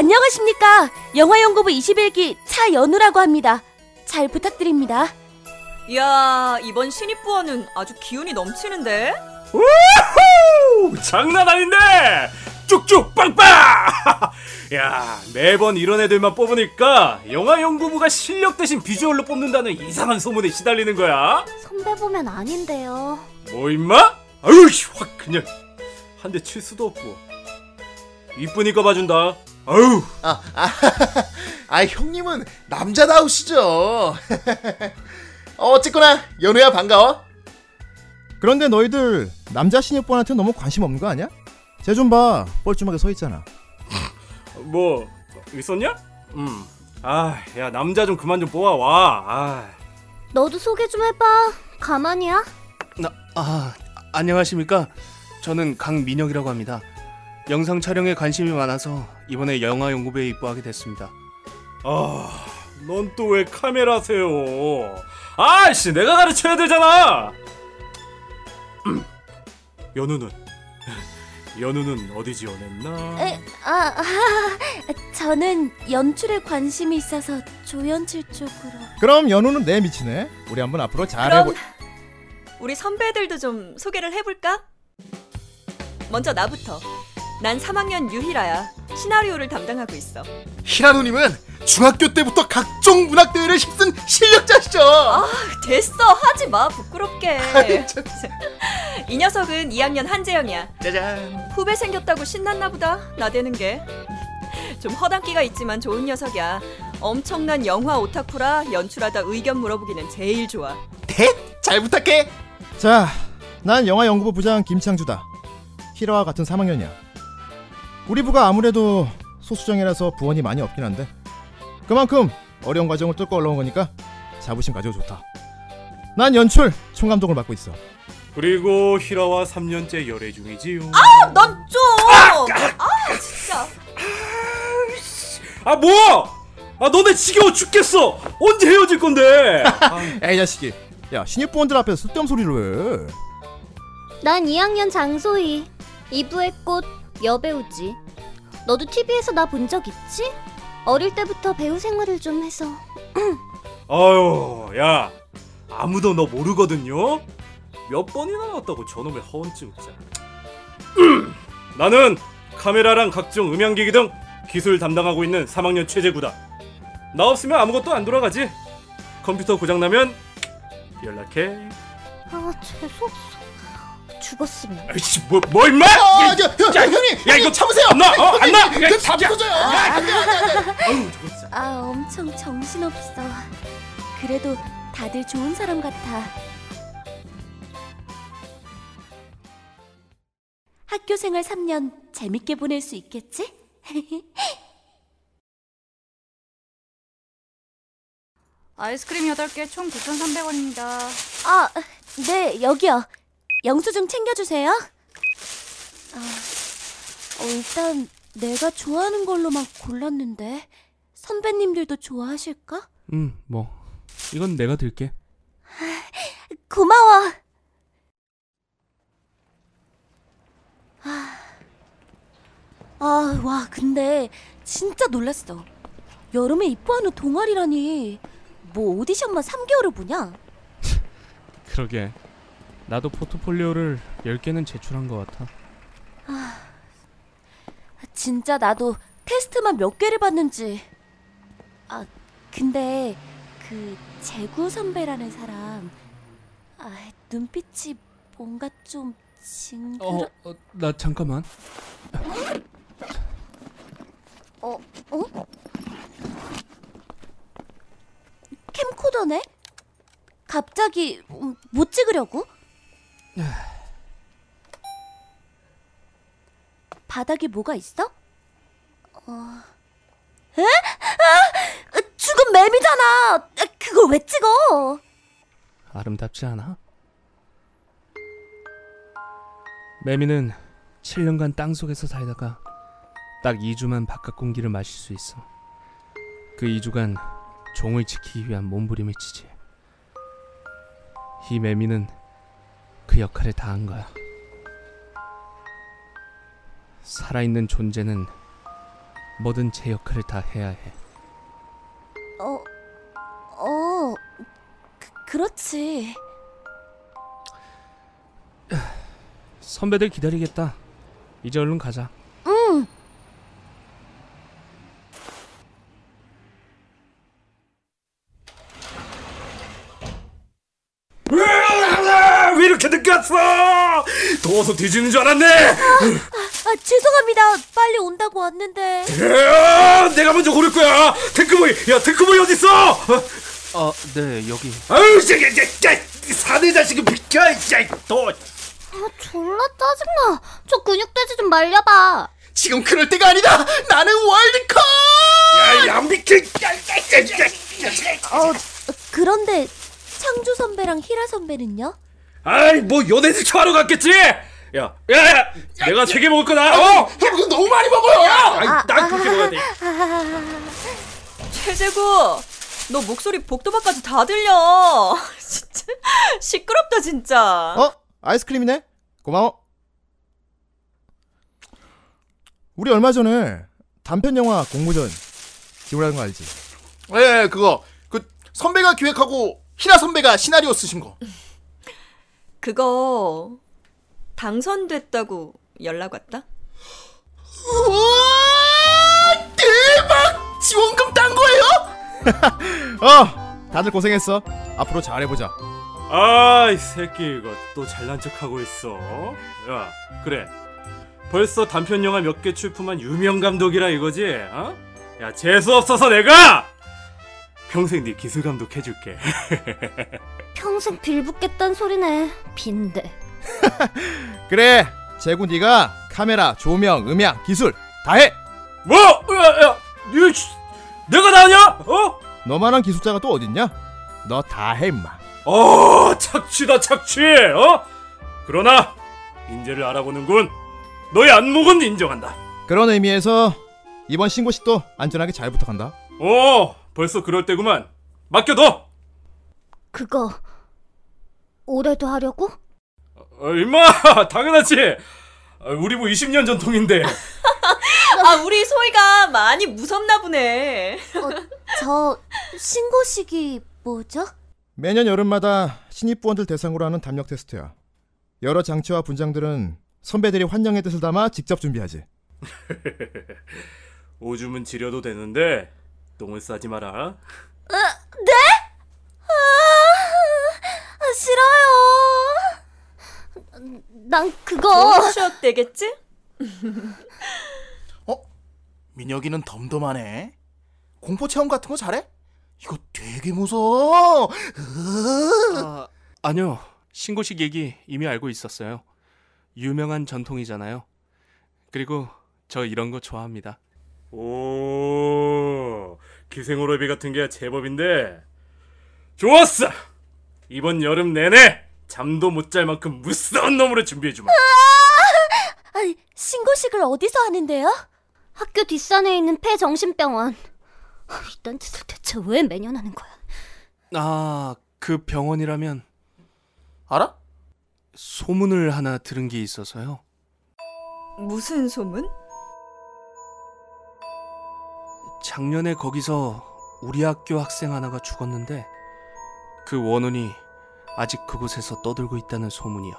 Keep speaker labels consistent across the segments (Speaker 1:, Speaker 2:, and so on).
Speaker 1: 안녕하십니까. 영화연구부 21기 차연우라고 합니다. 잘 부탁드립니다.
Speaker 2: 이야, 이번 신입부원은 아주 기운이 넘치는데?
Speaker 3: 우후! 장난 아닌데! 쭉쭉 빵빵! 야, 매번 이런 애들만 뽑으니까 영화 연구부가 실력 대신 비주얼로 뽑는다는 이상한 소문에 시달리는 거야.
Speaker 1: 선배 보면 아닌데요.
Speaker 3: 뭐 임마? 아유, 확 그냥 한 대 칠 수도 없고. 이쁘니까 봐준다. 아유,
Speaker 4: 아, 아, 아 형님은 남자다우시죠. 어쨌거나 연우야 반가워.
Speaker 5: 그런데 너희들 남자 신입분한테 너무 관심 없는 거 아니야? 쟤 좀 봐. 뻘쭘하게 서 있잖아.
Speaker 3: 뭐 있었냐? 음. 아, 야 남자 좀 그만 좀 뽑아 와. 아.
Speaker 1: 너도 소개 좀 해봐. 가만히야?
Speaker 6: 나, 아, 안녕하십니까? 저는 강민혁이라고 합니다. 영상 촬영에 관심이 많아서 이번에 영화 연구부에 입부하게 됐습니다.
Speaker 3: 아, 넌 또 왜 카메라세요? 아씨, 내가 가르쳐야 되잖아. 음. 연우는 연우는 어디 지원했나?
Speaker 1: 에, 아, 아, 저는 연출에 관심이 있어서 조연출 쪽으로.
Speaker 5: 그럼 연우는 내 미치네. 우리 한번 앞으로 잘해보.
Speaker 2: 우리 선배들도 좀 소개를 해볼까? 먼저 나부터. 난 3학년 유희라야. 시나리오를 담당하고 있어.
Speaker 4: 히라노님은 중학교 때부터 각종 문학 대회를 휩쓴 실력자시죠.
Speaker 2: 됐어, 하지 마, 부끄럽게. 이 녀석은 2학년 한재영이야.
Speaker 4: 짜잔.
Speaker 2: 후배 생겼다고 신났나 보다. 나대는 게. 좀 허당기가 있지만 좋은 녀석이야. 엄청난 영화 오타쿠라 연출하다 의견 물어보기는 제일 좋아.
Speaker 4: 대? 잘 부탁해.
Speaker 5: 자, 난 영화 연구부 부장 김창주다. 히라와 같은 3학년이야. 우리 부가 아무래도 소수정이라서 부원이 많이 없긴 한데 그만큼 어려운 과정을 뚫고 올라온 거니까 자부심 가지고 좋다. 난 연출 총감독을 맡고 있어.
Speaker 3: 그리고 히라와 3년째 열애 중이지요.
Speaker 2: 넌 좀! 아, 진짜.
Speaker 3: 아 뭐? 아 너네 지겨워 죽겠어. 언제 헤어질 건데? 아,
Speaker 5: 에이 자식이. 야 신입 부원들 앞에서 쓸데없는 소리를 왜?
Speaker 1: 난 2학년 장소희. 이브의 꽃 여배우지. 너도 TV에서 나 본 적 있지? 어릴 때부터 배우 생활을 좀 해서.
Speaker 3: 아유, 야, 아무도 너 모르거든요. 몇 번이나 나왔다고 저놈의 허언증 진짜. 음, 나는 카메라랑 각종 음향기기 등 기술 담당하고 있는 3학년 최재구다. 나 없으면 아무것도 안 돌아가지. 컴퓨터 고장 나면 연락해.
Speaker 1: 아 재수없어. 죽었으면.
Speaker 3: 아이씨, 뭐, 뭐 임마?
Speaker 4: 아, 야, 야, 형님,
Speaker 3: 야, 이거
Speaker 4: 참으세요.
Speaker 3: 안 나, 어, 안 나. 야,
Speaker 4: 그다
Speaker 3: 진짜.
Speaker 4: 부서져요. 안돼, 안돼, 안돼.
Speaker 3: 아유, 진짜.
Speaker 1: 아 엄청 정신없어. 그래도 다들 좋은 사람 같아. 학교 생활 3년 재밌게 보낼 수 있겠지?
Speaker 7: 아이스크림 8개 총 9,300원입니다.
Speaker 1: 아, 네, 여기요. 영수증 챙겨주세요. 아, 어, 일단 내가 좋아하는 걸로만 골랐는데 선배님들도 좋아하실까?
Speaker 6: 음, 뭐 이건 내가 들게.
Speaker 1: 고마워. 아, 아, 와, 근데 진짜 놀랐어. 여름에 입부하는 동아리라니. 뭐 오디션만 3개월을 보냐?
Speaker 6: 그러게. 나도 포트폴리오를 10개는 제출한 것 같아.
Speaker 1: 진짜 나도 테스트만 몇 개를 봤는지. 아, 근데 그 재구 선배라는 사람 아, 눈빛이 뭔가 좀 징그러.
Speaker 6: 어, 어, 나 잠깐만.
Speaker 1: 어, 어? 캠코더네? 갑자기 음, 뭐 찍으려고? 바닥에 뭐가 있어? 어... 에? 아! 죽은 뱀이잖아! 아, 그걸 왜 찍어?
Speaker 6: 아름답지 않아? 매미는 7년간 땅 속에서 살다가 딱 2주만 바깥 공기를 마실 수 있어. 그 2주간 종을 지키기 위한 몸부림을 치지. 이 매미는 그 역할을 다한 거야. 살아있는 존재는 뭐든 제 역할을 다 해야 해.
Speaker 1: 어, 어, 그, 그렇지.
Speaker 6: 선배들 기다리겠다. 이제 얼른 가자.
Speaker 1: 응.
Speaker 3: 으아, 왜 이렇게 늦게 왔어? 더워서 뒤지는 줄 알았네.
Speaker 1: 아, 죄송합니다. 빨리 온다고 왔는데.
Speaker 3: 으아, 내가 먼저 고를 거야. 탱크보이, 야 탱크보이 어디 있어?
Speaker 6: 아, 네 여기.
Speaker 3: 아유, 쟤, 쟤, 쟤, 사내 자식은 비켜, 쟤, 또.
Speaker 1: 아, 졸라 짜증나. 저 근육돼지 좀 말려봐.
Speaker 4: 지금 그럴 때가 아니다. 나는 월드컵.
Speaker 3: 야, 양비켜. 야, 야, 야, 야, 야.
Speaker 1: 어, 그런데 창주 선배랑 히라 선배는요?
Speaker 3: 아이, 뭐 연애를 처하러 갔겠지? 야, 야, 야, 내가 세 개 먹을 거다. 어?
Speaker 4: 형 그거 너무 많이 먹어요.
Speaker 3: 아이, 난 그렇게 먹어야 돼.
Speaker 2: 최재구, 너 목소리 복도밖까지 다 들려. 진짜 시끄럽다 진짜.
Speaker 5: 어? 아이스크림이네? 고마워. 우리 얼마 전에 단편 영화 공모전 지원하는 거 알지?
Speaker 4: 예, 그거 그 선배가 기획하고 희라 선배가 시나리오 쓰신 거.
Speaker 2: 그거 당선됐다고 연락 왔다?
Speaker 4: 우와, 대박! 지원금 딴 거예요?
Speaker 5: 어! 다들 고생했어. 앞으로 잘해보자.
Speaker 3: 아이 새끼 이거 또 잘난 척하고 있어. 야, 그래. 벌써 단편 영화 몇 개 출품한 유명 감독이라 이거지? 어? 야, 재수 없어서 내가 평생 네 기술 감독 해줄게.
Speaker 1: 평생 빌붙겠단 소리네. 빈대.
Speaker 5: 그래, 재구 네가 카메라, 조명, 음향, 기술 다 해.
Speaker 3: 뭐? 야, 야, 니 씨, 내가 나냐? 어?
Speaker 5: 너만한 기술자가 또 어딨냐? 너 다 해 임마.
Speaker 3: 어, 착취다 착취. 어? 그러나 인재를 알아보는군. 너의 안목은 인정한다.
Speaker 5: 그런 의미에서 이번 신고식도 안전하게 잘 부탁한다.
Speaker 3: 어, 벌써 그럴 때구만. 맡겨둬.
Speaker 1: 그거 올해도 하려고?
Speaker 3: 어, 임마, 당연하지. 어, 우리 뭐 20년 전통인데.
Speaker 2: 아 우리 소희가 많이 무섭나 보네.
Speaker 1: 저 신고식이 뭐죠?
Speaker 5: 매년 여름마다 신입부원들 대상으로 하는 담력 테스트야. 여러 장치와 분장들은 선배들이 환영의 뜻을 담아 직접 준비하지.
Speaker 3: 오줌은 지려도 되는데 똥을 싸지 마라.
Speaker 1: 아, 싫어요. 난 그거
Speaker 2: 좋은 추억 되겠지?
Speaker 4: 민혁이는 덤덤하네. 공포 체험 같은 거 잘해? 이거 되게 무서워. 으.
Speaker 6: 아, 아니요. 신고식 얘기 이미 알고 있었어요. 유명한 전통이잖아요. 그리고 저 이런 거 좋아합니다.
Speaker 3: 오, 기생오래비 같은 게 제법인데. 좋았어. 이번 여름 내내 잠도 못 잘 만큼 무서운 놈으로 준비해주마.
Speaker 1: 아니, 신고식을 어디서 하는데요? 학교 뒷산에 있는 폐정신병원. 아, 이딴 짓을 대체 왜 매년 하는 거야?
Speaker 6: 아, 그 병원이라면
Speaker 4: 알아?
Speaker 6: 소문을 하나 들은 게 있어서요.
Speaker 2: 무슨 소문?
Speaker 6: 작년에 거기서 우리 학교 학생 하나가 죽었는데 그 원혼이 아직 그곳에서 떠들고 있다는 소문이요.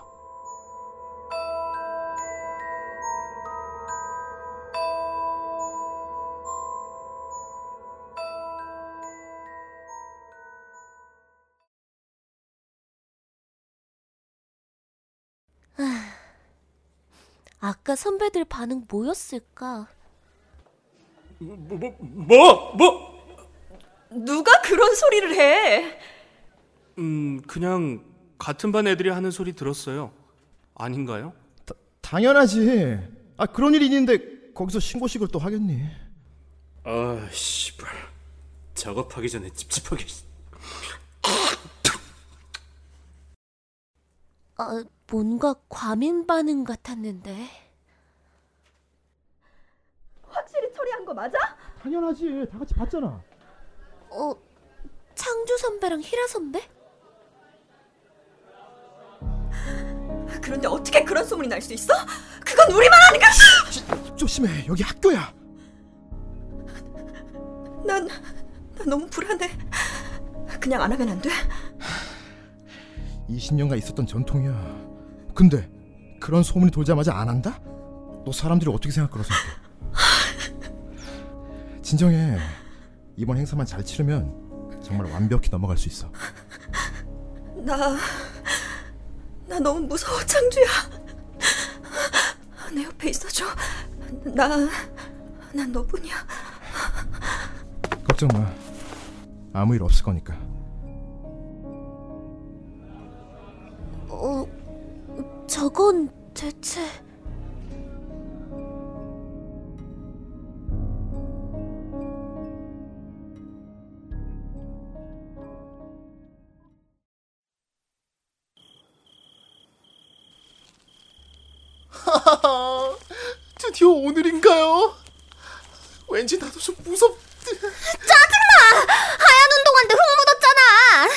Speaker 1: 아까 선배들 반응 뭐였을까?
Speaker 3: 뭐, 뭐, 뭐, 뭐?
Speaker 2: 누가 그런 소리를 해?
Speaker 6: 음, 그냥 같은 반 애들이 하는 소리 들었어요. 아닌가요?
Speaker 5: 당연하지. 아 그런 일이 있는데 거기서 신고식을 또 하겠니?
Speaker 3: 아, 씨발. 작업하기 전에 찝찝하게.
Speaker 1: 아, 뭔가 과민 반응 같았는데.
Speaker 2: 확실히 처리한 거 맞아?
Speaker 5: 당연하지. 다 같이 봤잖아.
Speaker 1: 어, 창주 선배랑 히라 선배?
Speaker 2: 그런데 어떻게 그런 소문이 날 수 있어? 그건 우리만 아는 거.
Speaker 5: 조심해. 여기 학교야.
Speaker 2: 난, 난 너무 불안해. 그냥 안 하면 안 돼?
Speaker 5: 20년간 있었던 전통이야. 근데 그런 소문이 돌자마자 안 한다? 너 사람들이 어떻게 생각할 거라 생각해? 진정해. 이번 행사만 잘 치르면 정말 완벽히 넘어갈 수 있어.
Speaker 2: 나, 나 너무 무서워, 창주야. 내 옆에 있어줘. 나, 난 너뿐이야.
Speaker 5: 걱정 마. 아무 일 없을 거니까.
Speaker 1: 어, 저건 대체...
Speaker 4: 드디어 오늘인가요? 왠지 나도 좀 무섭.
Speaker 1: 하얀 운동화인데 흙 묻었잖아!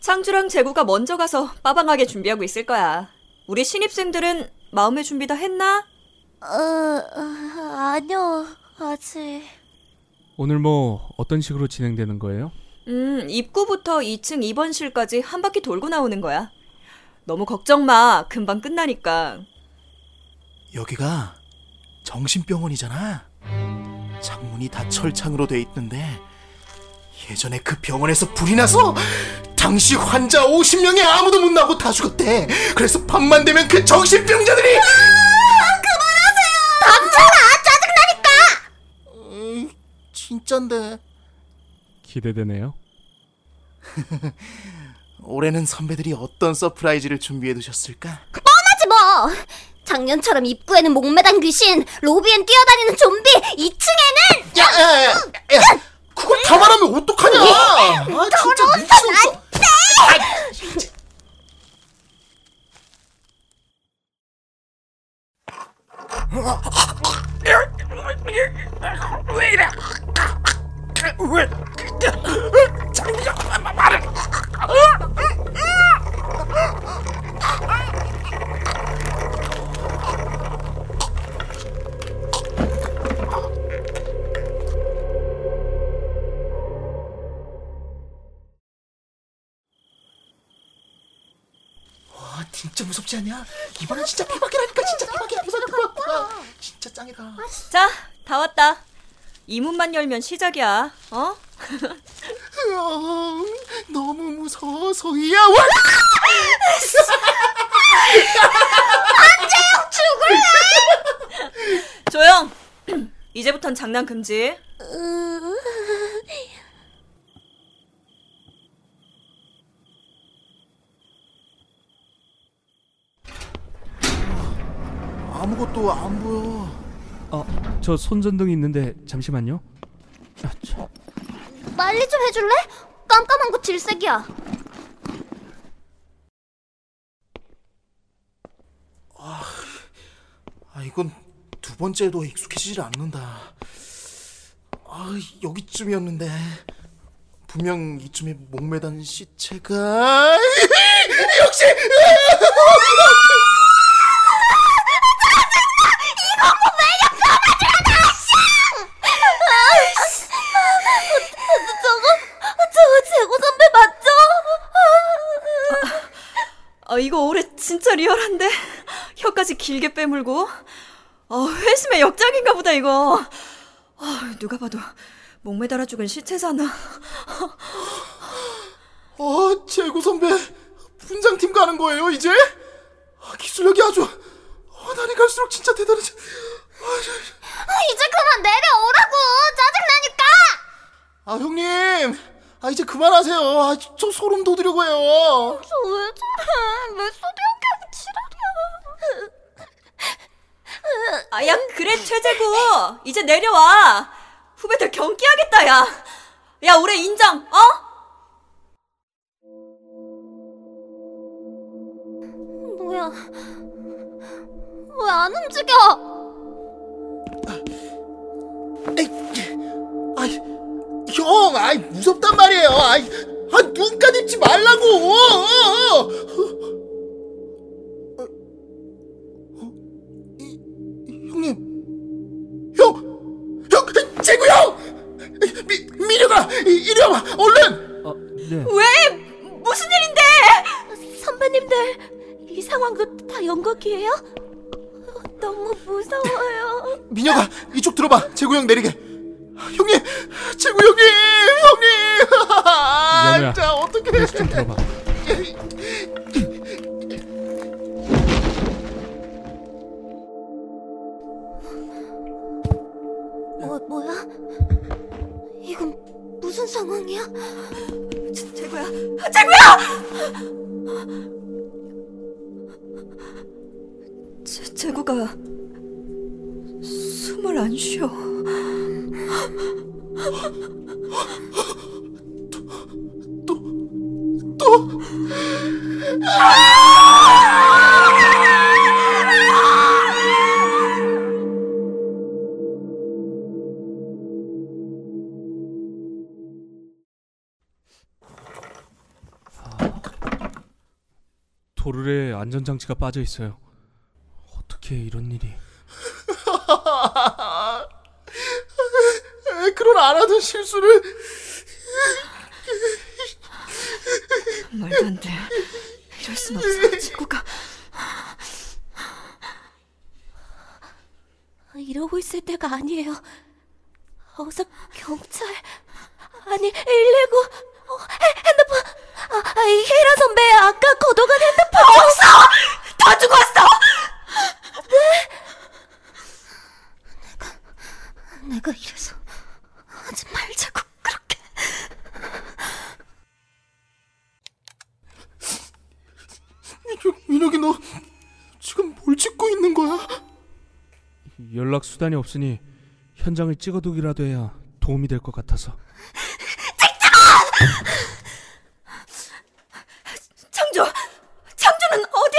Speaker 2: 창주랑 재구가 먼저 가서 빠방하게 준비하고 있을 거야. 우리 신입생들은 마음의 준비 다 했나?
Speaker 1: 어, 어, 아니요, 아직...
Speaker 6: 오늘 뭐 어떤 식으로 진행되는 거예요?
Speaker 2: 음, 입구부터 2층 입원실까지 한 바퀴 돌고 나오는 거야. 너무 걱정 마. 금방 끝나니까.
Speaker 4: 여기가 정신병원이잖아. 창문이 다 철창으로 돼 있는데 예전에 그 병원에서 불이 나서 당시 환자 50명이 아무도 못 나오고 다 죽었대. 그래서 밤만 되면 그 정신병자들이 음, 진짠데
Speaker 6: 기대되네요.
Speaker 4: 올해는 선배들이 어떤 surprise를 준비해 두셨을까?
Speaker 1: 뻔하지 뭐! 작년처럼 입구에는 목매단 귀신, 로비엔 뛰어다니는 좀비, 2층에는
Speaker 4: 야, 야, 야, 야, 그걸 다 말하면 어떡하냐? 아, 진짜 미치겠어. 아, 진짜. 와, 진짜 무섭지 않냐? 이번엔 진짜 대박이라니까, 진짜 대박이야, 대박, 대박, 대박. 진짜 짱이다.
Speaker 2: 자, 다 왔다. 이 문만 열면 시작이야. 어?
Speaker 4: 으아, 너무 무서워, 소희야. 와!
Speaker 2: 조용. 이제부턴 장난 금지.
Speaker 4: 아 무것도 안 보여.
Speaker 6: 어, 저 손전등이 있는데 잠시만요. 아, 참.
Speaker 1: 빨리 좀 해줄래? 깜깜한 거 질색이야.
Speaker 4: 아, 이건 두 번째도 익숙해지질 않는다. 아, 여기쯤이었는데. 분명 이쯤에 목매단 시체가 역시
Speaker 1: 저거 재고 선배 맞죠?
Speaker 2: 아, 이거 올해 진짜 리얼한데. 혀까지 길게 빼물고. 어, 회심의 역작인가 보다, 이거. 아, 누가 봐도 목 매달아 죽은 시체잖아.
Speaker 4: 어, 재구 선배 분장팀 가는 거예요 이제? 아, 기술력이 아주 어, 날이 갈수록 진짜 대단하지.
Speaker 1: 이제 그만 내려오라고! 짜증나니까!
Speaker 4: 아 형님, 아 이제 그만하세요. 아, 저 소름 돋으려고 해요.
Speaker 1: 저 왜 저래? method 연기하고 지랄이야.
Speaker 2: 아, 야, 그래, 최재구. 이제 내려와. 후배들 경기하겠다, 야. 야, 올해 인정, 어?
Speaker 1: 뭐야? 왜 안 움직여?
Speaker 4: 아이, 형, 아이 무섭단 말이에요. 아이, 아 눈까지 입지 말라고. 어, 어, 이- 이- 형님, 형, 형, 재구 형. 민혁아, 얼른!
Speaker 6: 어, 네.
Speaker 2: 왜? 무슨 일인데?
Speaker 1: 선배님들 이 상황도 다 연극이에요? 너무 무서워요.
Speaker 4: 민혁아, 이쪽 들어봐. 재구 형 내리게. 형님, 재구 형님, 형님.
Speaker 6: 연우야.
Speaker 4: 자, 어떻게?
Speaker 6: 좀 들어봐.
Speaker 1: 뭐 뭐야? 이건 무슨 상황이야?
Speaker 2: 재구야, 재구야! 제, 재구가 숨을 안 쉬어.
Speaker 6: 도르래 안전장치가 빠져 있어요. 어떻게 이런 일이?
Speaker 4: 그런 안 하던 실수를.
Speaker 2: 말도 안 돼. 이럴 순 없어. 재구가.
Speaker 1: 이러고 있을 때가 아니에요. 어서 경찰. 아니 119 어, 핸- 핸드폰. 아, 아, 이 혜라 선배 아까 걷어간 핸드폰. 없어!
Speaker 2: 다 죽었어.
Speaker 1: 내가 이래서 하지 말자고 그렇게
Speaker 4: 민혁, 민혁이 너 지금 뭘 찍고 있는 거야?
Speaker 6: 연락 수단이 없으니 현장을 찍어두기라도 해야 도움이 될 것 같아서.
Speaker 2: 창조, 창조는 어디?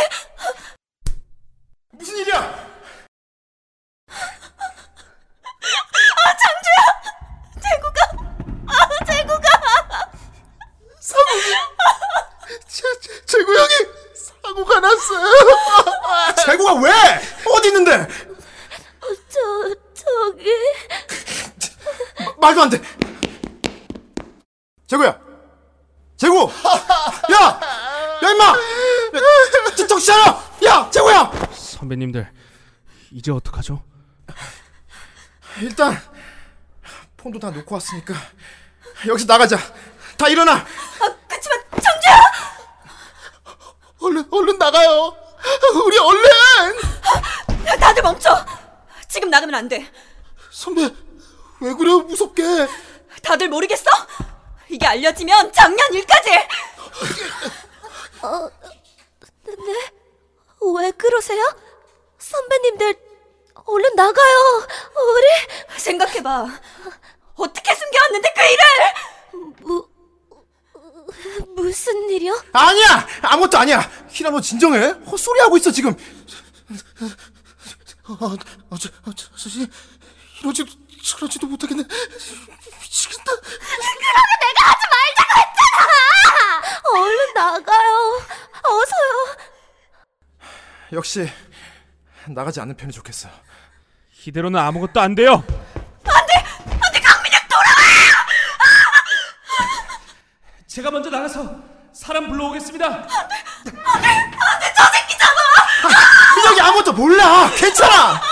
Speaker 4: 무슨 일이야?
Speaker 2: 아, 재구가
Speaker 4: 사고. 재, 재, 재구 형이 사고가 났어요.
Speaker 5: 재구가 왜? 어디 있는데?
Speaker 1: 저 저기
Speaker 5: 말도 안 돼. 재구야. 재구. 야. 야 임마. 야, 저- 정신 차려. 야 재구야.
Speaker 6: 선배님들 이제 어떡하죠?
Speaker 5: 일단 폰도 다 놓고 왔으니까 여기서 나가자. 다 일어나.
Speaker 2: 그치만 창조야!
Speaker 4: 얼른, 얼른 나가요. 우리 얼른.
Speaker 2: 다들 멈춰! 지금 나가면 안 돼.
Speaker 4: 선배, 왜 그래요? 무섭게.
Speaker 2: 다들 모르겠어? 이게 알려지면 작년 일까지!
Speaker 1: 왜 그러세요? 선배님들 얼른 나가요. 우리
Speaker 2: 생각해봐. 어떻게 숨겨왔는데 그 일을!
Speaker 1: 무 무슨 일이요?
Speaker 5: 아니야. 아무것도 아니야. 희나 너 진정해. 헛소리 하고 있어 지금.
Speaker 4: 아, 아, 저, 아, 저, 저, 이러지 도 저러지도 못하겠네. 미치겠다.
Speaker 1: 얼른 나가요. 어서요.
Speaker 5: 역시 나가지 않는 편이 좋겠어.
Speaker 6: 이대로는 아무것도 안 돼요. 제가 먼저 나가서 사람 불러오겠습니다.
Speaker 5: 민혁이 아무것도 몰라. 괜찮아.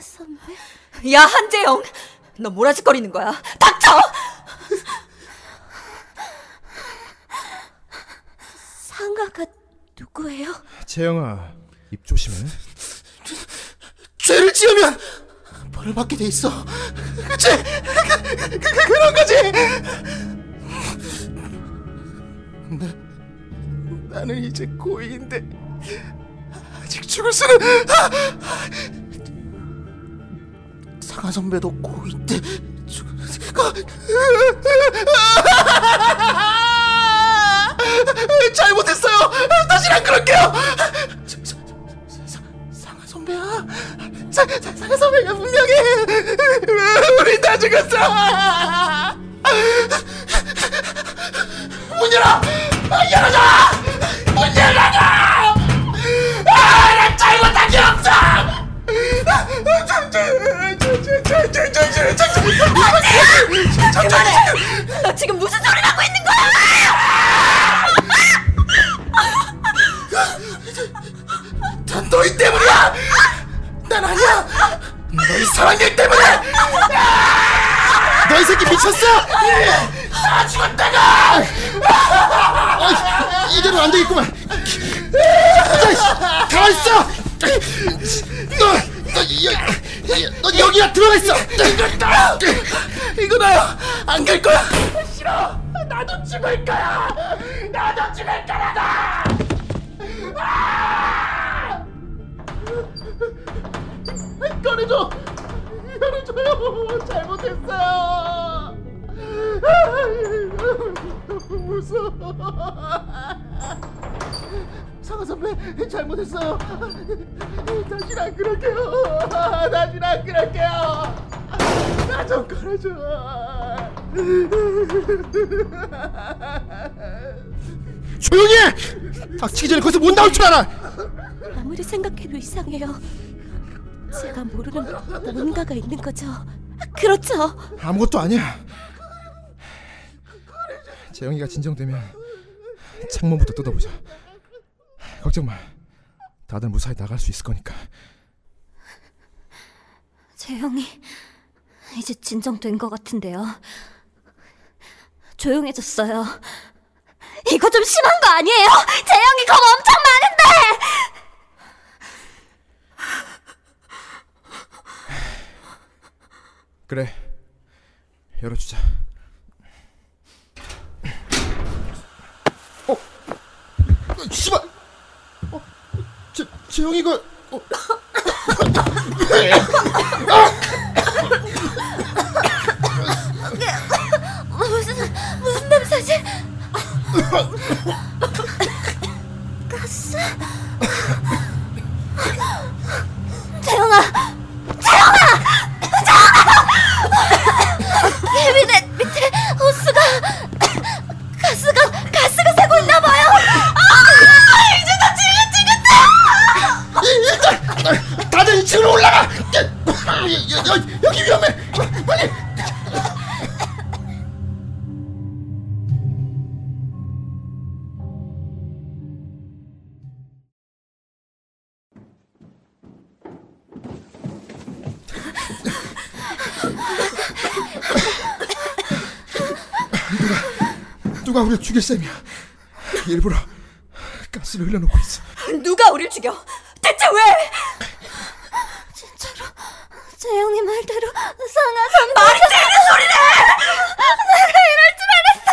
Speaker 6: 선배?
Speaker 4: 야,
Speaker 2: 한재영! 너 뭐라짓거리는 거야? 닥쳐!
Speaker 1: 상아가 누구예요?
Speaker 5: 재영아 입 조심해.
Speaker 4: 죄를 지으면 벌을 받게 돼 있어. 그치? 그, 그, 그, 그런 거지. 나, 나는 이제 고인인데 아직 죽을 수는. 상하 선배도 고인 때 죽을 수가. 잘못했어요. 다시는 안 그럴게요. 상하 선배야. 상하 선배가 분명히 우리 다 죽었어. 문 열어. 아, 열어줘.
Speaker 2: 그만해! 너 지금 무슨 소리를 하고 있는 거야?
Speaker 4: 다 너희 때문이야. 난 아니야. 너희 사랑일 때문에.
Speaker 5: 너이 새끼 미쳤어?
Speaker 4: 다 죽었다가.
Speaker 5: 아, 이대로 안 되겠구만. 자, 가만 있어. 너, 너, 여, 너 여기야 들어가 있어.
Speaker 4: 이거다. 이거다. 안갈 거야. 싫어. 나도 죽을 거야. 나도 죽을 거라다. 아! 꺼내줘. 꺼내줘요. 잘못했어요. 무서워. 상아 선배 잘못했어요. 다시는 안 그럴게요. 다시는 안 그럴게요. 나좀 꺼내줘.
Speaker 5: 조용히 해. 닥치기 전에 거기서 못 나올 줄 알아.
Speaker 1: 아무리 생각해도 이상해요. 제가 모르는 뭔가가 있는 거죠. 그렇죠.
Speaker 5: 아무것도 아니야. 재영이가 진정되면 창문부터 뜯어보자. 걱정 마. 다들 무사히 나갈 수 있을 거니까.
Speaker 1: 재영이 이제 진정된 것 같은데요. 조용해졌어요. 이거 좀 심한 거 아니에요? 재영이 겁 엄청 많은데!
Speaker 5: 그래. 열어주자. 어, 어, 씨발. 어, 재 재영이가. 어.
Speaker 1: 무슨 무슨 냄새지?
Speaker 5: 죽일 셈이야. 일부러 가스를 흘려놓고 있어.
Speaker 2: 누가 우릴 죽여? 대체 왜?
Speaker 1: 진짜로 재영이 말대로 상하 선배 말이 되는 소리래! 내가 이럴 줄 알았어!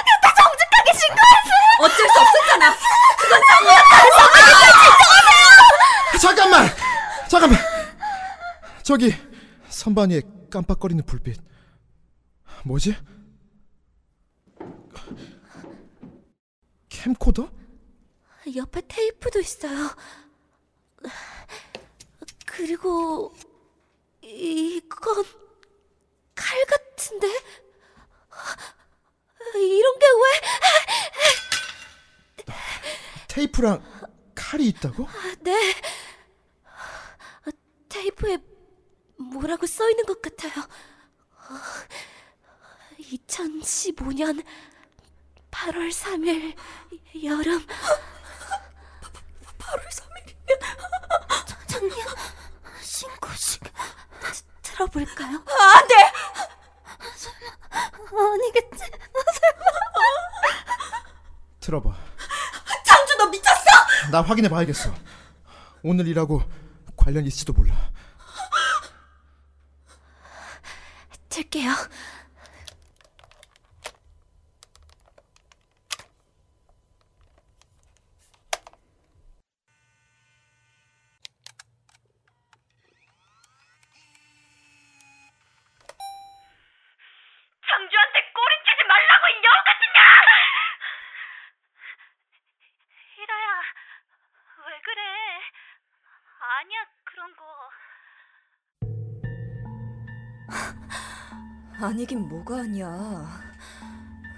Speaker 1: 그때 정직하게 신고했어요!
Speaker 2: 어쩔 수 없었잖아. 그건
Speaker 5: 잠깐만! 잠깐만! 저기 선반 위에 깜빡거리는 불빛. 뭐지? 캠코더?
Speaker 1: 옆에 테이프도 있어요. 그리고 이건 칼 같은데? 이런 게 왜?
Speaker 5: 테이프랑 칼이 있다고?
Speaker 1: 네. 테이프에 뭐라고 써 있는 것 같아요. 2015년 8월 3일 여름 8월 3일이면 작년 신고식 드- 들어볼까요?
Speaker 2: 안 돼!
Speaker 1: 아니겠지.
Speaker 5: 틀어봐.
Speaker 2: 창주 너 미쳤어?
Speaker 5: 나 확인해 봐야겠어. 오늘 일하고 관련 있을지도 몰라.
Speaker 1: 틀게요.
Speaker 8: 창주한테 꼬리치지 말라고 이 여우 같은 년! 희라야, 왜 그래? 아니야 그런 거.
Speaker 2: 아니긴 뭐가 아니야.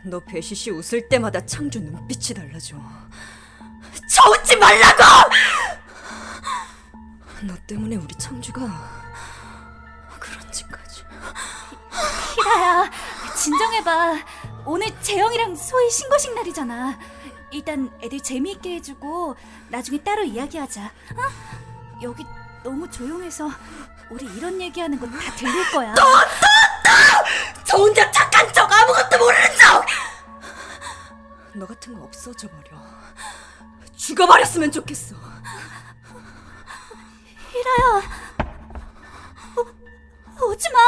Speaker 2: 너 배시시 웃을 때마다 창주 눈빛이 달라져. 저 웃지 말라고! 너 때문에 우리 창주가 그런 짓까지.
Speaker 7: 희라야, 진정해봐. 오늘 재영이랑 소희 신고식 날이잖아. 일단 애들 재미있게 해주고 나중에 따로 이야기하자. 어? 여기 너무 조용해서 우리 이런 얘기하는 건다 들릴 거야.
Speaker 2: 저 혼자 착한 척 아무것도 모르는 척! 너 같은 거 없어져 버려. 죽어버렸으면 좋겠어.
Speaker 7: 희라야, 어, 오지 마.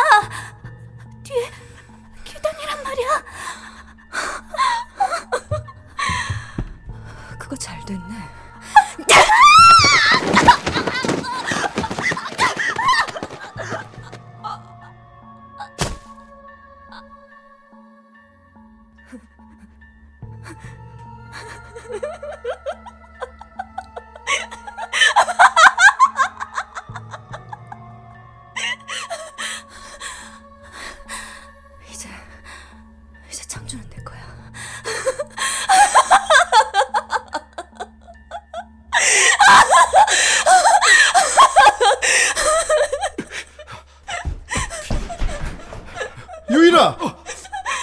Speaker 5: 유일아,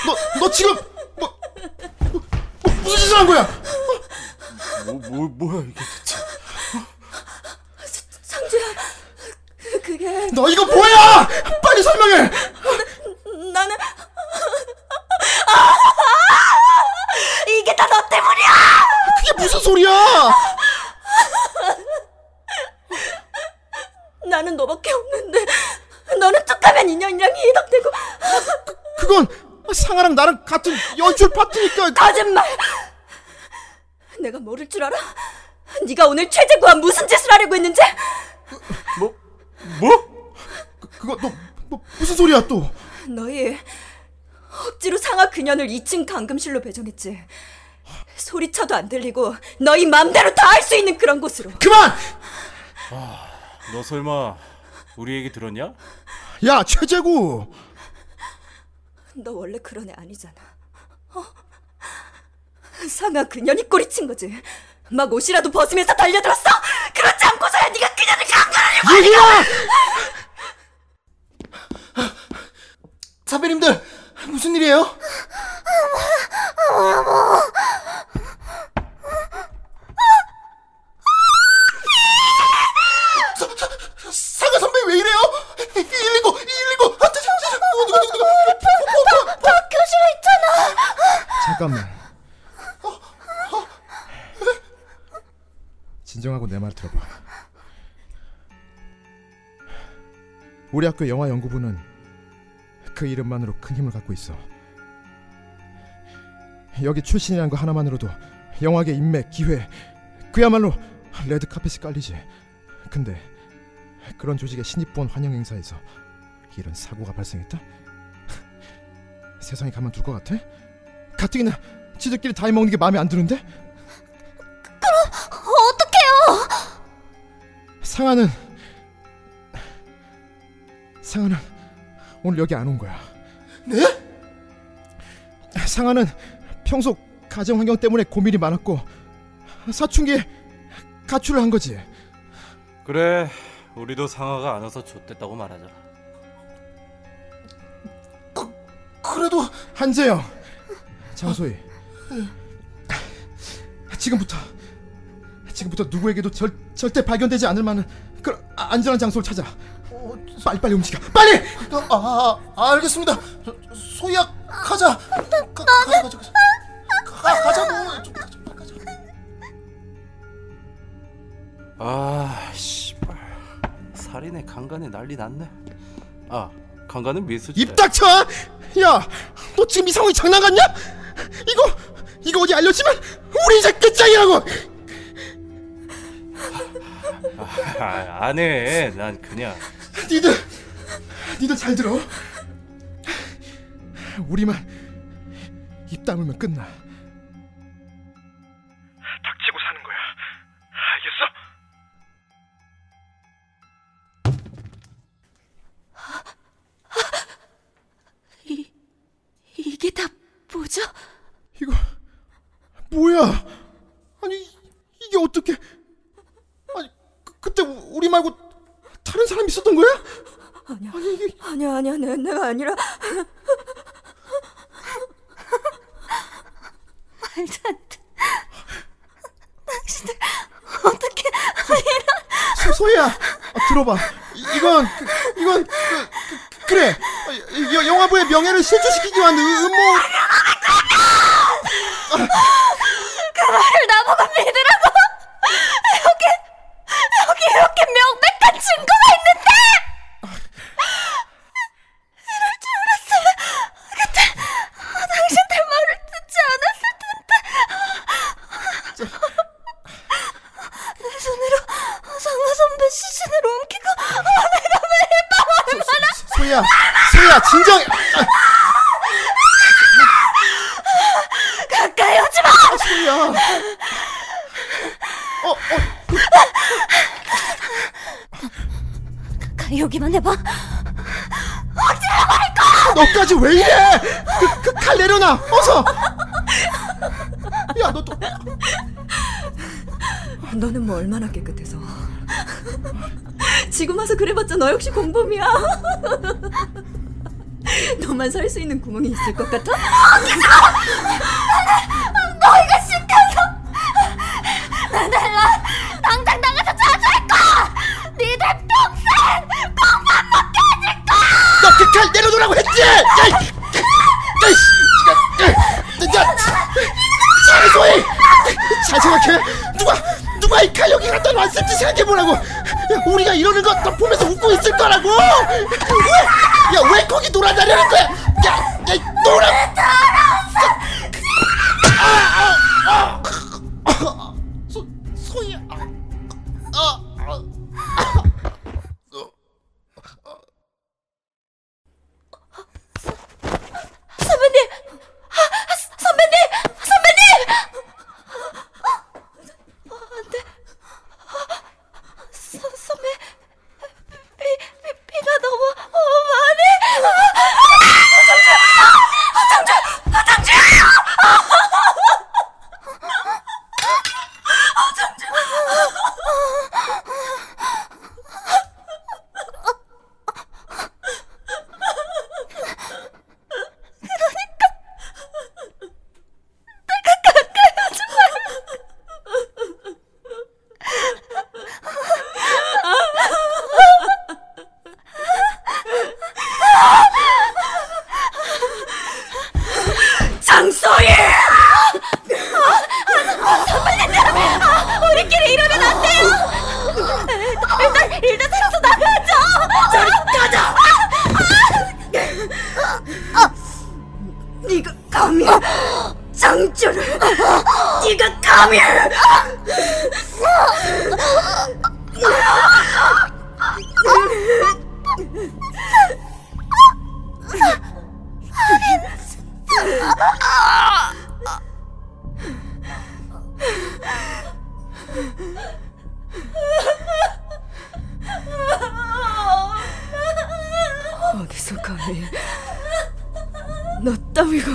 Speaker 5: 너 너 지금 뭐, 뭐, 뭐 무슨 짓을 한 거야?
Speaker 3: 뭐, 뭐 뭐야 이게 대체?
Speaker 2: 그게
Speaker 5: 너 이거 뭐야? 빨리 설명해.
Speaker 2: 나는 이게 다 너 때문이야.
Speaker 5: 그게 무슨 소리야?
Speaker 2: 나는 너밖에 없는데 너는 툭하면 인연이랑 희덕되고
Speaker 5: 그건 상아랑 나랑 같은 연출 파트니까.
Speaker 2: 거짓말. 내가 모를 줄 알아? 네가 오늘 최재구와 무슨 짓을 하려고 했는지
Speaker 3: 뭐 뭐?
Speaker 5: 그거 너 뭐, 무슨 소리야 또?
Speaker 2: 너희 억지로 상아 그년을 2층 감금실로 배정했지. 소리쳐도 안 들리고 너희 맘대로 다 할 수 있는 그런 곳으로.
Speaker 5: 그만!
Speaker 3: 너 설마 우리 얘기 들었냐?
Speaker 5: 야 최재구.
Speaker 2: 너 원래 그런 애 아니잖아. 어? 상아 그년이 꼬리친 거지. 막 옷이라도 벗으면서 달려들었어. 그렇지 않고서야 네가 그년을 강간하려고.
Speaker 5: 유희야! 선배님들 무슨 일이에요? 우리 학교 영화 연구부는 그 이름만으로 큰 힘을 갖고 있어. 여기 출신이라는 거 하나만으로도 영화계 인맥, 기회, 그야말로 레드 카펫이 깔리지. 근데 그런 조직의 신입부원 환영 행사에서 이런 사고가 발생했다? 세상이 가만 둘 것 같아? 가뜩이나 지들끼리 다 해 먹는 게 마음에 안 드는데?
Speaker 1: 어떡해요?
Speaker 5: 상아는 상아는 오늘 여기 안 온 거야. 네? 상아는 평소 가정 환경 때문에 고민이 많았고 사춘기에 가출을 한 거지.
Speaker 3: 그래 우리도 상아가 안 와서 좆됐다고 말하자.
Speaker 5: 그래도 한재영, 장소희, 지금부터 지금부터 누구에게도 절, 절대 발견되지 않을 만한 그런 아- 안전한 장소를 찾아. 빨리 빨리 움직여. 빨리. 어, 아, 아 알겠습니다. 소희야 가자. 가, 가, 가자 가자. 가, 가자고. 좀 가자, 가자.
Speaker 3: 아, 씨발. 살인의 강간에 난리 났네. 아, 강간은 미수지.
Speaker 5: 입 닥쳐. 야, 너 지금 이 상황이 장난 같냐? 이거 이거 어디 알려지면 우리 이제 끝장이라고.
Speaker 3: 아, 안 해. 난 그냥.
Speaker 5: 니들 니들 잘 들어. 우리만 입 다물면 끝나.
Speaker 9: 닥치고 사는 거야. 알겠어?
Speaker 1: 이 이게 다 뭐죠?
Speaker 5: 이거 뭐야? 아니 이게 어떻게? 아니 그, 그때 우- 우리 말고 사람 있었던 거야?
Speaker 2: 아니야.
Speaker 5: 아니 이게
Speaker 2: 아니 야, 아니야, 내, 내가 아니라.
Speaker 1: 말도 안 돼. 당신들 어떻게
Speaker 5: 소, 소희야 아, 들어봐 이- 이건 그, 이건 그, 그, 그래 아, 이- 이- 영화부의 명예를 실추시키기 위한 음- 음모
Speaker 1: 그 말을 나보고 믿으라고? 여기 여기 이렇게 명백한 증거가 있는데 이럴 줄 알았어요. 그때 당신들 말을 듣지 않았을 텐데 내 손으로 상화 선배 시신을 옮기고 내가 매일 밤 얼마나
Speaker 5: 소희야 소희 야 진정해 아,
Speaker 1: 가까이 오지 마.
Speaker 5: 소희야 어, 어,
Speaker 1: 가까이 오기만 해봐.
Speaker 5: 너까지 왜 이래 그, 그 칼 내려놔 어서 야 너 또
Speaker 2: 너는 뭐 얼마나 깨끗해서. 지금 와서 그래봤자 너 역시 공범이야. 너만 살 수 있는 구멍이 있을 것 같아?
Speaker 1: 너희가 시켜서 나달라 당장 나가서 자수할 거야. 니들 평생 콩만 먹게 해줄 거야.
Speaker 5: 너그칼 내려놓으라고 했지! 야, 이- 야, 이씨! 야, 야, 잘 소희! 잘 생각해! 누가, 누가 이 칼 여기 갖다 놨을지 생각해보라고! 야, 우리가 이러는 거 다 보면서 웃고 있을 거라고! 거기 돌아다니는 거야? 야, 야, 이 노라! 아, 아, 아. 소, 소희야. 아, 아.
Speaker 2: 감히 너 따위가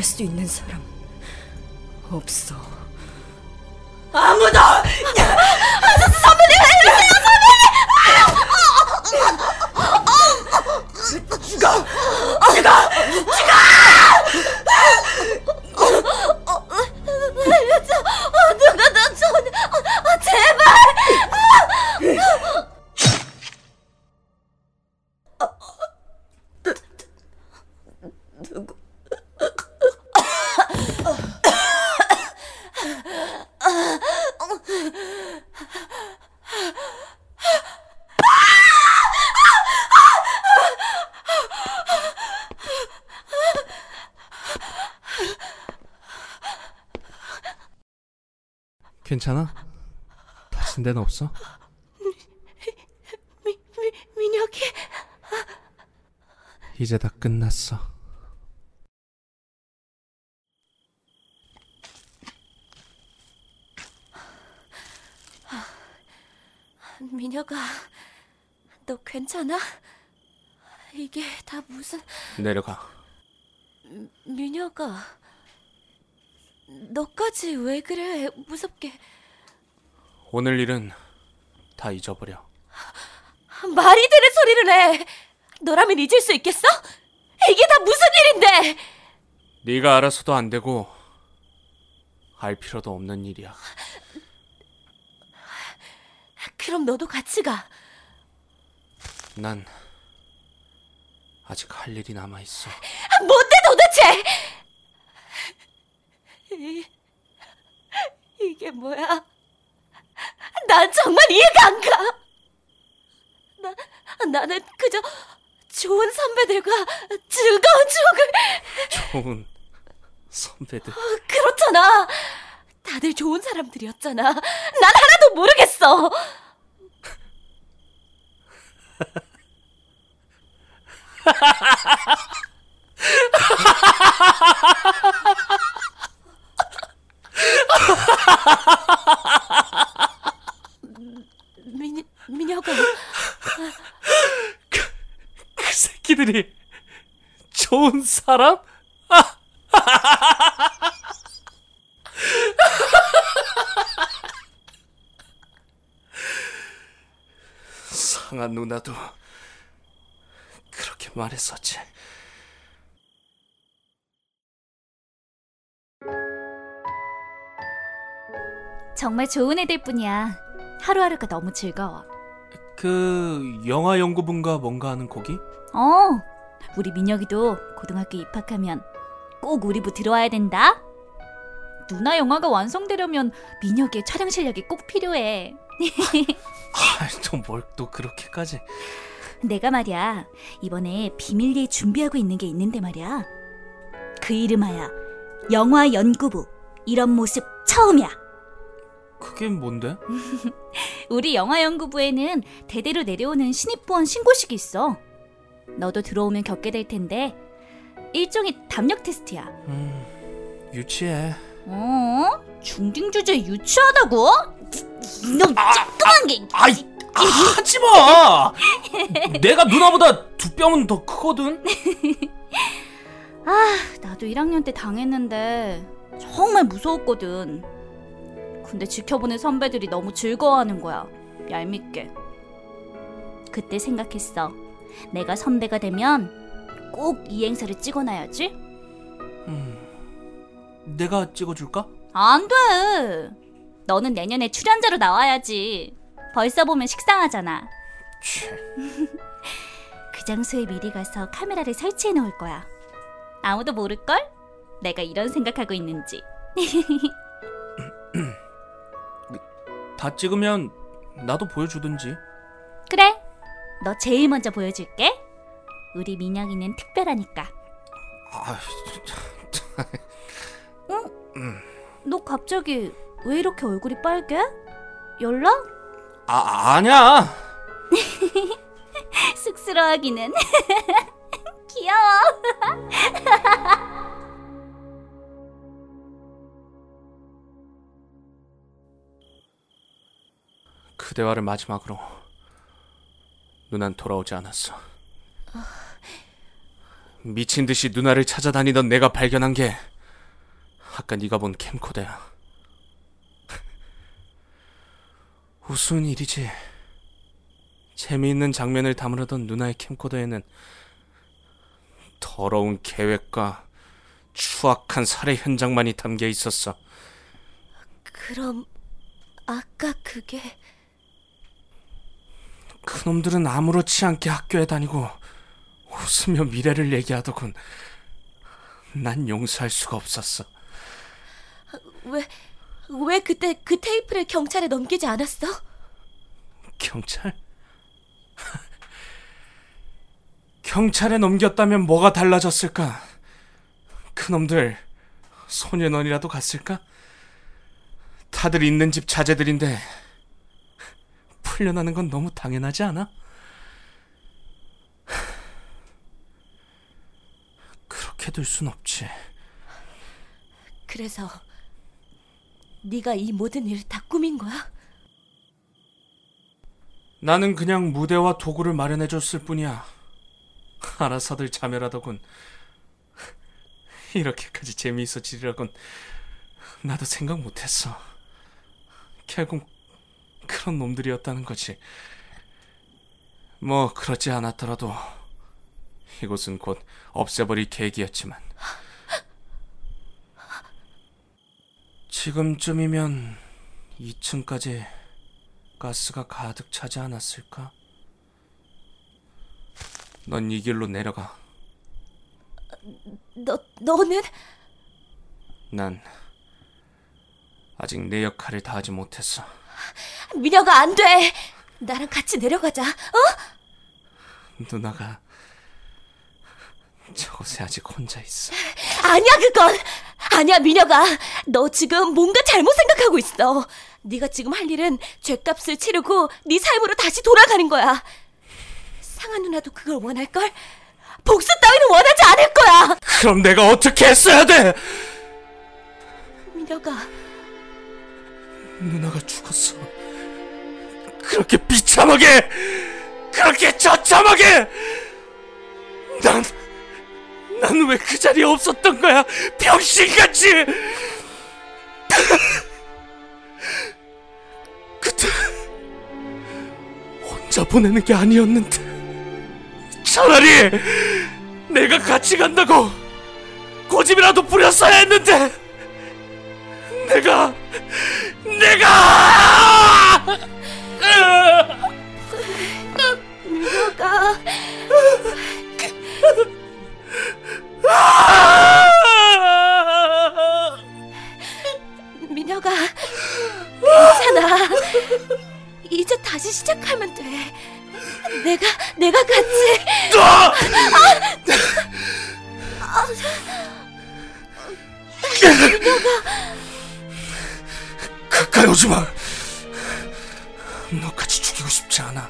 Speaker 2: 나갈 수있
Speaker 6: 괜찮아? 다친 데는 없어?
Speaker 1: 미, 미, 민혁이.
Speaker 6: 이제 다 끝났어.
Speaker 1: 민혁아, 너 괜찮아? 이게 다 무슨
Speaker 6: 내려가.
Speaker 1: 민혁아. 너까지 왜 그래? 무섭게.
Speaker 6: 오늘 일은 다 잊어버려.
Speaker 1: 말이 되는 소리를 해. 너라면 잊을 수 있겠어? 이게 다 무슨 일인데?
Speaker 6: 네가 알아서도 안 되고 알 필요도 없는 일이야.
Speaker 1: 그럼 너도 같이 가.
Speaker 6: 난 아직 할 일이 남아 있어.
Speaker 1: 뭔데 도대체? 이, 이게 뭐야? 난 정말 이해가 안 가. 나, 나는 그저 좋은 선배들과 즐거운 추억을
Speaker 6: 좋은 선배들.
Speaker 1: 그렇잖아. 다들 좋은 사람들이었잖아. 난 하나도 모르겠어. 민, 민혁아,
Speaker 6: 그 새끼들이 좋은 사람? 상한 누나도 그렇게 말했었지.
Speaker 7: 정말 좋은 애들 뿐이야. 하루하루가 너무 즐거워.
Speaker 6: 그 영화 연구분과 뭔가 하는 거기?
Speaker 7: 어, 우리 민혁이도 고등학교 입학하면 꼭 우리 부 들어와야 된다. 누나 영화가 완성되려면 민혁이의 촬영 실력이 꼭 필요해.
Speaker 6: 아또뭘 또 그렇게까지?
Speaker 7: 내가 말이야 이번에 비밀리에 준비하고 있는 게 있는데 말이야. 그 이름하야 영화 연구부 이런 모습 처음이야.
Speaker 6: 그게 뭔데?
Speaker 7: 우리 영화 연구부에는 대대로 내려오는 신입부원 신고식이 있어. 너도 들어오면 겪게 될 텐데 일종의 담력 테스트야.
Speaker 6: 음 유치해.
Speaker 7: 어? 중딩 주제 유치하다고? 이놈 쬐끄만 게.
Speaker 6: 아 이 아, 하지 마. 내가 누나보다 두 뼘은 더 크거든.
Speaker 7: 아, 나도 1학년 때 당했는데 정말 무서웠거든. 근데 지켜보는 선배들이 너무 즐거워하는 거야. 얄밉게. 그때 생각했어. 내가 선배가 되면 꼭 이 행사를 찍어놔야지.
Speaker 6: 음, 내가 찍어줄까?
Speaker 7: 안 돼. 너는 내년에 출연자로 나와야지. 벌써 보면 식상하잖아.
Speaker 6: 치.
Speaker 7: 그 장소에 미리 가서 카메라를 설치해 놓을 거야. 아무도 모를걸? 내가 이런 생각하고 있는지.
Speaker 6: 다 찍으면 나도 보여주든지.
Speaker 7: 그래. 너 제일 먼저 보여줄게. 우리 민혁이는 특별하니까.
Speaker 6: 아, 진짜.
Speaker 7: 너 갑자기 왜 이렇게 얼굴이 빨개? 연락?
Speaker 6: 아 아니야.
Speaker 7: 쑥스러워하기는. 귀여워.
Speaker 6: 대화를 마지막으로 누난 돌아오지 않았어. 미친 듯이 누나를 찾아다니던 내가 발견한 게 아까 네가 본 캠코더야. 우스운 일이지. 재미있는 장면을 담으려던 누나의 캠코더에는 더러운 계획과 추악한 살해 현장만이 담겨 있었어.
Speaker 1: 그럼 아까 그게
Speaker 6: 그놈들은 아무렇지 않게 학교에 다니고 웃으며 미래를 얘기하더군. 난 용서할 수가 없었어.
Speaker 1: 왜, 왜 그때 그 테이프를 경찰에 넘기지 않았어?
Speaker 6: 경찰? 경찰에 넘겼다면 뭐가 달라졌을까? 그놈들 소년원이라도 갔을까? 다들 있는 집 자제들인데 풀려나는 건 너무 당연하지 않아? 그렇게 둘 순 없지.
Speaker 1: 그래서 네가 이 모든 일을 다 꾸민 거야?
Speaker 6: 나는 그냥 무대와 도구를 마련해 줬을 뿐이야. 알아서들 자멸하더군. 이렇게까지 재미있어지리라곤 나도 생각 못했어. 결국 그런 놈들이었다는 거지. 뭐 그렇지 않았더라도 이곳은 곧 없애버릴 계획이었지만 지금쯤이면 2층까지 가스가 가득 차지 않았을까? 넌 이 길로 내려가.
Speaker 1: 너, 너는?
Speaker 6: 난 아직 내 역할을 다하지 못했어.
Speaker 1: 미녀가 안 돼! 나랑 같이 내려가자, 어?
Speaker 6: 누나가 저곳에 아직 혼자 있어.
Speaker 1: 아니야, 그건! 아니야, 미녀가! 너 지금 뭔가 잘못 생각하고 있어. 네가 지금 할 일은 죗값을 치르고 네 삶으로 다시 돌아가는 거야. 상한 누나도 그걸 원할 걸? 복수 따위는 원하지 않을 거야!
Speaker 6: 그럼 내가 어떻게 했어야 돼?
Speaker 1: 미녀가
Speaker 6: 누나가 죽었어. 그렇게 비참하게, 그렇게 처참하게. 난, 난 왜 그 자리에 없었던 거야? 병신같이. 그때 혼자 보내는 게 아니었는데. 차라리 내가 같이 간다고 고집이라도 부렸어야 했는데. 내가 내가
Speaker 1: 미녀가 미녀가 괜찮아. 이제 다시 시작하면 돼. 내가 내가 같이
Speaker 6: 가까이 오지 마. 너까지 죽이고 싶지 않아.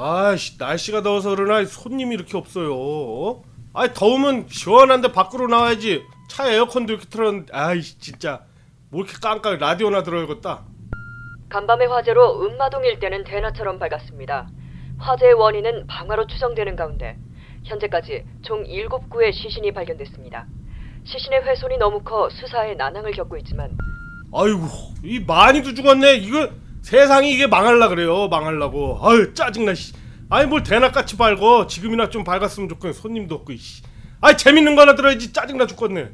Speaker 10: 아이씨 날씨가 더워서 그러나 손님이 이렇게 없어요. 어? 아이 더우면 시원한데 밖으로 나와야지. 차 에어컨도 이렇게 틀었는데 아이씨 진짜 뭐 이렇게 깜깜 라디오나 들어야겠다.
Speaker 2: 간밤의 화재로 은마동 일대는 대나처럼 밝았습니다. 화재의 원인은 방화로 추정되는 가운데 현재까지 총 7구의 시신이 발견됐습니다. 시신의 훼손이 너무 커 수사에 난항을 겪고 있지만
Speaker 10: 아이고 이 많이도 죽었네. 이거 세상이 이게 망할라 그래요. 망할라고. 아유 짜증나. 씨. 아이 뭘 대낮같이 밝어 지금이나 좀 밝았으면 좋겠네 손님도 없고 이씨 아이 재밌는 거 하나 들어야지 짜증나 죽겠네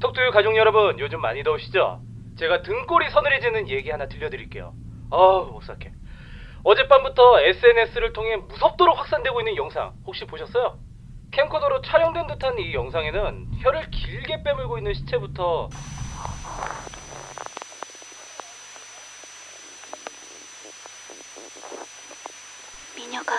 Speaker 11: 톡투유 가족 여러분 요즘 많이 더우시죠? 제가 등골이 서늘해지는 얘기 하나 들려드릴게요 아우 오싹해 어젯밤부터 SNS를 통해 무섭도록 확산되고 있는 영상 혹시 보셨어요? 캠코더로 촬영된 듯한 이 영상에는 혀를 길게 빼물고 있는 시체부터
Speaker 8: 미녀가